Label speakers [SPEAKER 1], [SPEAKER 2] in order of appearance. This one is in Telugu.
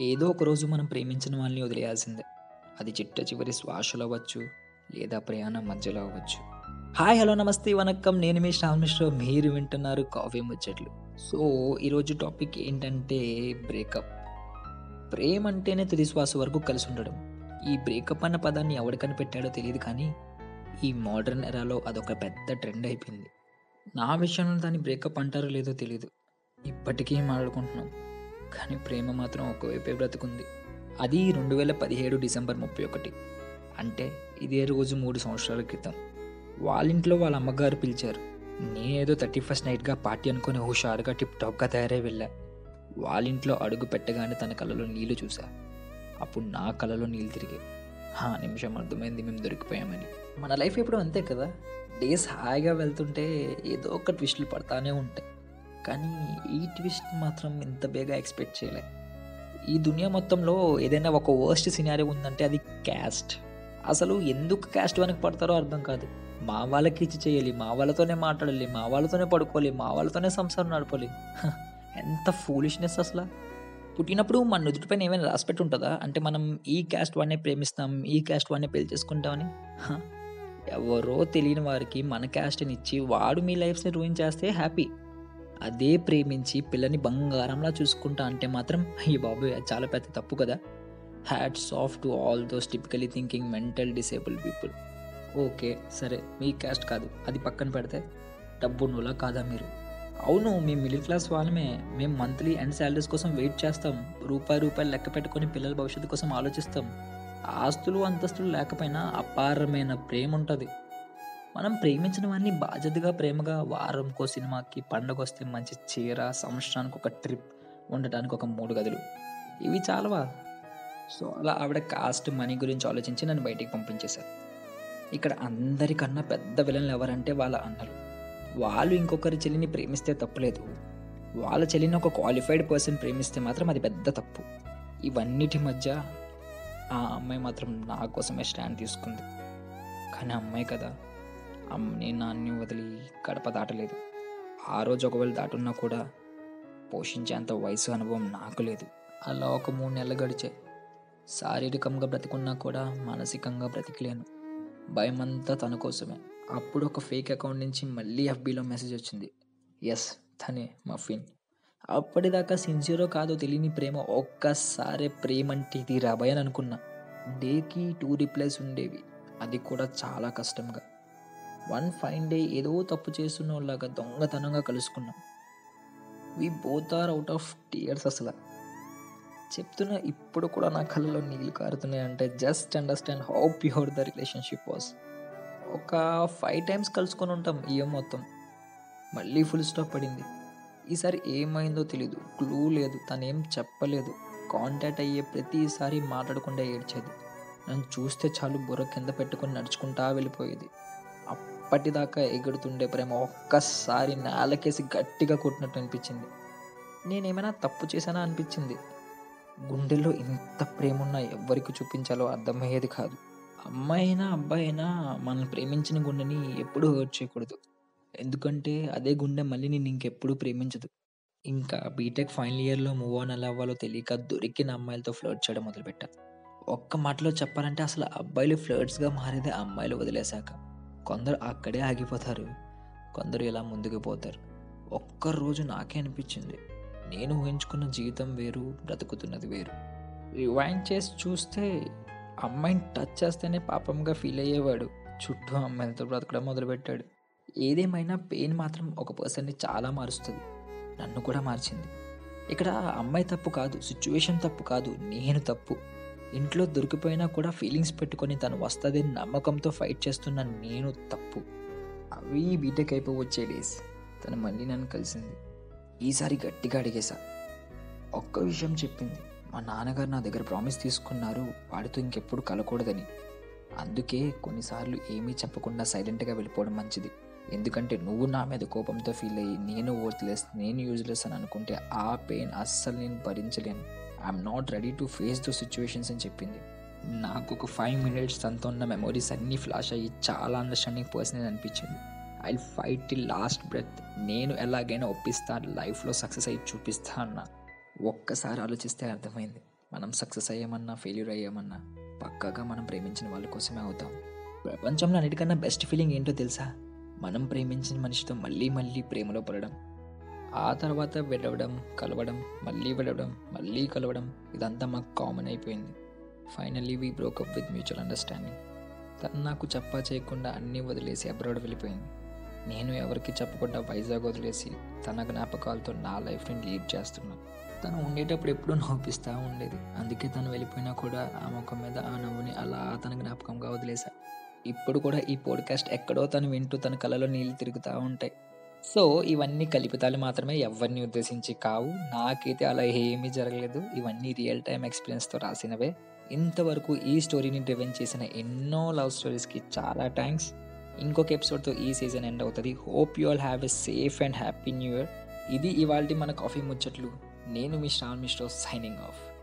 [SPEAKER 1] ఏదో ఒక రోజు మనం ప్రేమించిన వాళ్ళని వదిలేయాల్సిందే. అది చిట్ట చివరి శ్వాసలో అవ్వచ్చు లేదా ప్రయాణం మధ్యలో అవ్వచ్చు. హాయ్ హలో నమస్తే వనక్కం. నేను మీ శ్రావణ్ మిశ్రా. మీరు వింటున్నారు కాఫీ ముచ్చట్లు. సో ఈరోజు టాపిక్ ఏంటంటే బ్రేకప్. ప్రేమ అంటేనే తుది శ్వాస వరకు కలిసి ఉండడం. ఈ బ్రేకప్ అన్న పదాన్ని ఎవడు కనిపెట్టాడో తెలియదు కానీ ఈ మోడర్న్ ఎరాలో అదొక పెద్ద ట్రెండ్ అయిపోయింది. నా విషయంలో దాన్ని బ్రేకప్ అంటారో లేదో తెలియదు ఇప్పటికీ మాట్లాడుకుంటున్నాం. కానీ ప్రేమ మాత్రం ఒకవైపే బ్రతుకుంది. అది రెండు వేల పదిహేడు డిసెంబర్ ముప్పై ఒకటి. అంటే ఇదే రోజు మూడు సంవత్సరాల క్రితం. వాళ్ళ ఇంట్లో వాళ్ళ అమ్మగారు పిలిచారు. నేనేదో థర్టీ ఫస్ట్ నైట్గా పార్టీ అనుకుని హుషారుగా టిప్ టాప్గా తయారై వెళ్ళా. వాళ్ళ ఇంట్లో అడుగు పెట్టగానే తన కళ్ళలో నీళ్ళు చూసా. అప్పుడు నా కళ్ళలో నీళ్ళు తిరిగాయి. ఆ నిమిషం అర్థమైంది మేము దొరికిపోయామని. మన లైఫ్ ఎప్పుడు అంతే కదా? డేస్ హాయిగా వెళ్తుంటే ఏదో ఒక ట్విస్టులు పడతానే ఉంటాయి. కానీ ఈ ట్విస్ట్ మాత్రం ఇంత బేగా ఎక్స్పెక్ట్ చేయలే. ఈ దునియా మొత్తంలో ఏదైనా ఒక వర్స్ట్ సినారీ ఉందంటే అది క్యాస్ట్ అసలు ఎందుకు క్యాస్ట్ వెనక్కి పడతారో అర్థం కాదు. మా వాళ్ళకి ఇచ్చి చేయాలి మా వాళ్ళతోనే మాట్లాడాలి మా వాళ్ళతోనే పడుకోవాలి మా వాళ్ళతోనే సంసారం నడపాలి. ఎంత ఫూలిష్నెస్ అసలు. పుట్టినప్పుడు మన నుదుటిపైన ఏమైనా రాసిపెట్టి ఉంటుందా అంటే మనం ఈ క్యాస్ట్ వాడినే ప్రేమిస్తాం ఈ క్యాస్ట్ వాడినే పెళ్ళి చేసుకుంటామని? ఎవరో తెలియని వారికి మన క్యాస్ట్ని ఇచ్చి వాడు మీ లైఫ్ని రూయిన్ చేస్తే హ్యాపీ అదే ప్రేమించి పిల్లని బంగారంలా చూసుకుంటా అంటే మాత్రం అయ్యి బాబు చాలా పెద్ద తప్పు కదా. Hats off to all those typically thinking mental disabled people okay సరే మీ క్యాస్ట్ కాదు అది పక్కన పెడితే డబ్బున్నోలా కాదా మీరు? అవును మేము మిడిల్ క్లాస్ వాళ్ళమే మేము మంత్లీ అండ్ శాలరీస్ కోసం వెయిట్ చేస్తాం రూపాయి రూపాయలు లెక్క పెట్టుకొని పిల్లల భవిష్యత్తు కోసం ఆలోచిస్తాం. ఆస్తులు అంతస్తులు లేకపోయినా అపారమైన ప్రేమ ఉంటుంది మనం ప్రేమించిన వారిని బాధ్యతగా ప్రేమగా వారంకో సినిమాకి పండగ వస్తే మంచి చీర సంవత్సరానికి ఒక ట్రిప్ ఉండటానికి ఒక మూడు గదులు. ఇవి చాలవా? సో అలా ఆవిడ కాస్ట్ మనీ గురించి ఆలోచించి నన్ను బయటికి పంపించేశారు. ఇక్కడ అందరికన్నా పెద్ద విలన్లు ఎవరంటే వాళ్ళ అన్నలు. వాళ్ళు ఇంకొకరి చెల్లిని ప్రేమిస్తే తప్పులేదు. వాళ్ళ చెల్లిని ఒక క్వాలిఫైడ్ పర్సన్ ప్రేమిస్తే మాత్రం అది పెద్ద తప్పు. ఇవన్నిటి మధ్య ఆ అమ్మాయి మాత్రం నా కోసమే స్టాండ్ తీసుకుంది. కానీ అమ్మాయి కదా. అమ్మని నాన్ని వదిలి గడప దాటలేదు. ఆ రోజు ఒకవేళ దాటున్నా కూడా పోషించేంత వయసు అనుభవం నాకు లేదు. అలా ఒక మూడు నెలలు గడిచాయి. శారీరకంగా బ్రతికున్నా కూడా మానసికంగా బ్రతికలేను. భయం అంతా తన కోసమే. అప్పుడు ఒక ఫేక్ అకౌంట్ నుంచి మళ్ళీ ఎఫ్బీలో మెసేజ్ వచ్చింది. ఎస్ తనే మఫిన్. అప్పటిదాకా సిన్సియరో కాదో తెలియని ప్రేమ ఒక్కసారే ప్రేమ అంటే ఇది రాబోయని అని అనుకున్నా. డేకి టూ రిప్లైస్ ఉండేవి. అది కూడా చాలా కష్టంగా. వన్ ఫైన్ డే ఏదో తప్పు చేస్తున్న వాళ్ళగా దొంగతనంగా కలుసుకున్నాం. We both are out of tears అసలు. చెప్తున్నా ఇప్పుడు కూడా నా కళ్ళలో నీళ్ళు కారుతున్నాయి అంటే just understand how pure the relationship was ఒక ఫైవ్ టైమ్స్ కలుసుకొని ఉంటాం ఇయర్ మొత్తం. మళ్ళీ ఫుల్ స్టాప్ పడింది. ఈసారి ఏమైందో తెలీదు క్లూ లేదు తనేం చెప్పలేదు. కాంటాక్ట్ అయ్యే ప్రతిసారి మాట్లాడకుండా ఏడ్చేది. నన్ను చూస్తే చాలు బుర్ర కింద పెట్టుకొని నడుచుకుంటా వెళ్ళిపోయేది. అప్పటిదాకా ఎగురుతుండే ప్రేమ ఒక్కసారి నేలకేసి గట్టిగా కొట్టినట్టు అనిపించింది. నేనేమైనా తప్పు చేశానా అనిపించింది. గుండెల్లో ఇంత ప్రేమ ఉన్నా ఎవ్వరికి చూపించాలో అర్థమయ్యేది కాదు. అమ్మాయి అయినా అబ్బాయి అయినా మనం ప్రేమించిన గుండెని ఎప్పుడూ హర్ట్ చేయకూడదు. ఎందుకంటే అదే గుండె మళ్ళీ నేను ఇంకెప్పుడు ప్రేమించదు. ఇంకా బీటెక్ ఫైనల్ ఇయర్లో మూవ్ ఆన్ ఎలా అవ్వాలో తెలియక దొరికిన అమ్మాయిలతో ఫ్లర్ట్ చేయడం మొదలుపెట్టా. ఒక్క మాటలో చెప్పాలంటే అసలు అబ్బాయిలు ఫ్లర్ట్స్గా మారేదే అమ్మాయిలు వదిలేశాక. కొందరు అక్కడే ఆగిపోతారు. కొందరు ఇలా ముందుకు పోతారు. ఒక్క రోజు నాకే అనిపించింది. నేను ఊహించుకున్న జీవితం వేరు బ్రతుకుతున్నది వేరు. రివైండ్ చేసి చూస్తే అమ్మాయిని టచ్ చేస్తేనే పాపంగా ఫీల్ అయ్యేవాడు. చుట్టూ అమ్మాయిలతో బ్రతకడం మొదలుపెట్టాడు. ఏదేమైనా పెయిన్ మాత్రం ఒక పర్సన్ని చాలా మారుస్తుంది. నన్ను కూడా మార్చింది. ఇక్కడ అమ్మాయి తప్పు కాదు సిచ్యువేషన్ తప్పు కాదు నేను తప్పు. ఇంట్లో దొరికిపోయినా కూడా ఫీలింగ్స్ పెట్టుకొని తను వస్తుంది నమ్మకంతో ఫైట్ చేస్తున్న నేను తప్పు. అవి బీటెక్ అయిపోయి వచ్చే డేస్ తను మళ్ళీ నన్ను కలిసింది. ఈసారి గట్టిగా అడిగేశా ఒక్క విషయం చెప్పింది. మా నాన్నగారు నా దగ్గర ప్రామిస్ తీసుకున్నారు. వాడితో ఇంకెప్పుడు కలకూడదని. అందుకే కొన్నిసార్లు ఏమీ చెప్పకుండా సైలెంట్గా వెళ్ళిపోవడం మంచిది. ఎందుకంటే నువ్వు నా మీద కోపంతో ఫీల్ అయ్యి నేను వర్త్లెస్ నేను యూజ్లెస్ అని అనుకుంటే ఆ పెయిన్ అస్సలు నేను భరించలేను. I'm not ready to face those situations అని చెప్పింది. నాకు ఒక ఫైవ్ మినిట్స్ తనతో ఉన్న మెమరీస్ అన్నీ ఫ్లాష్ అయ్యి చాలా అండర్స్టాండింగ్ పర్సన్ అనిపించింది. I fight till last breath నేను ఎలాగైనా ఒప్పిస్తా లైఫ్లో సక్సెస్ అయ్యి చూపిస్తా అన్న. ఒక్కసారి ఆలోచిస్తే అర్థమైంది. మనం సక్సెస్ అయ్యామన్నా ఫెయిల్యూర్ అయ్యామన్నా పక్కాగా మనం ప్రేమించిన వాళ్ళ కోసమే అవుతాం. ప్రపంచంలో అన్నిటికన్నా బెస్ట్ ఫీలింగ్ ఏంటో తెలుసా? మనం ప్రేమించిన మనిషితో మళ్ళీ మళ్ళీ ప్రేమలో పడడం. ఆ తర్వాత విడవడం కలవడం మళ్ళీ విడవడం మళ్ళీ కలవడం ఇదంతా మాకు కామన్ అయిపోయింది. Finally we broke up with mutual understanding తను నాకు చెప్పా చేయకుండా అన్నీ వదిలేసి అబ్రాడ్ వెళ్ళిపోయింది. నేను ఎవరికి చెప్పకుండా వైజాగ్ వదిలేసి తన జ్ఞాపకాలతో నా లైఫ్ని లీడ్ చేస్తున్నాను తను ఉండేటప్పుడు ఎప్పుడూ నవ్విస్తూ ఉండేది. అందుకే తను వెళ్ళిపోయినా కూడా ఆ ముఖం మీద ఆ నవ్వుని అలా తన జ్ఞాపకంగా వదిలేశా. ఇప్పుడు కూడా ఈ పోడ్కాస్ట్ ఎక్కడో తను వింటూ తన కళలో నీళ్ళు తిరుగుతూ ఉంటాయి. సో ఇవన్నీ కల్పితాలు మాత్రమే ఎవరిని ఉద్దేశించి కావు. నాకైతే అలా ఏమీ జరగలేదు. ఇవన్నీ రియల్ టైం ఎక్స్పీరియన్స్తో రాసినవే. ఇంతవరకు ఈ స్టోరీని డ్రివెన్ చేసిన ఎన్నో లవ్ స్టోరీస్కి చాలా థ్యాంక్స్. ఇంకొక ఎపిసోడ్తో ఈ సీజన్ ఎండ్ అవుతుంది. Hope you all have a safe and happy new year. ఇది ఇవాళ మన కాఫీ ముచ్చట్లు. నేను మీ శ్రావణ్ మిశ్రో సైనింగ్ ఆఫ్.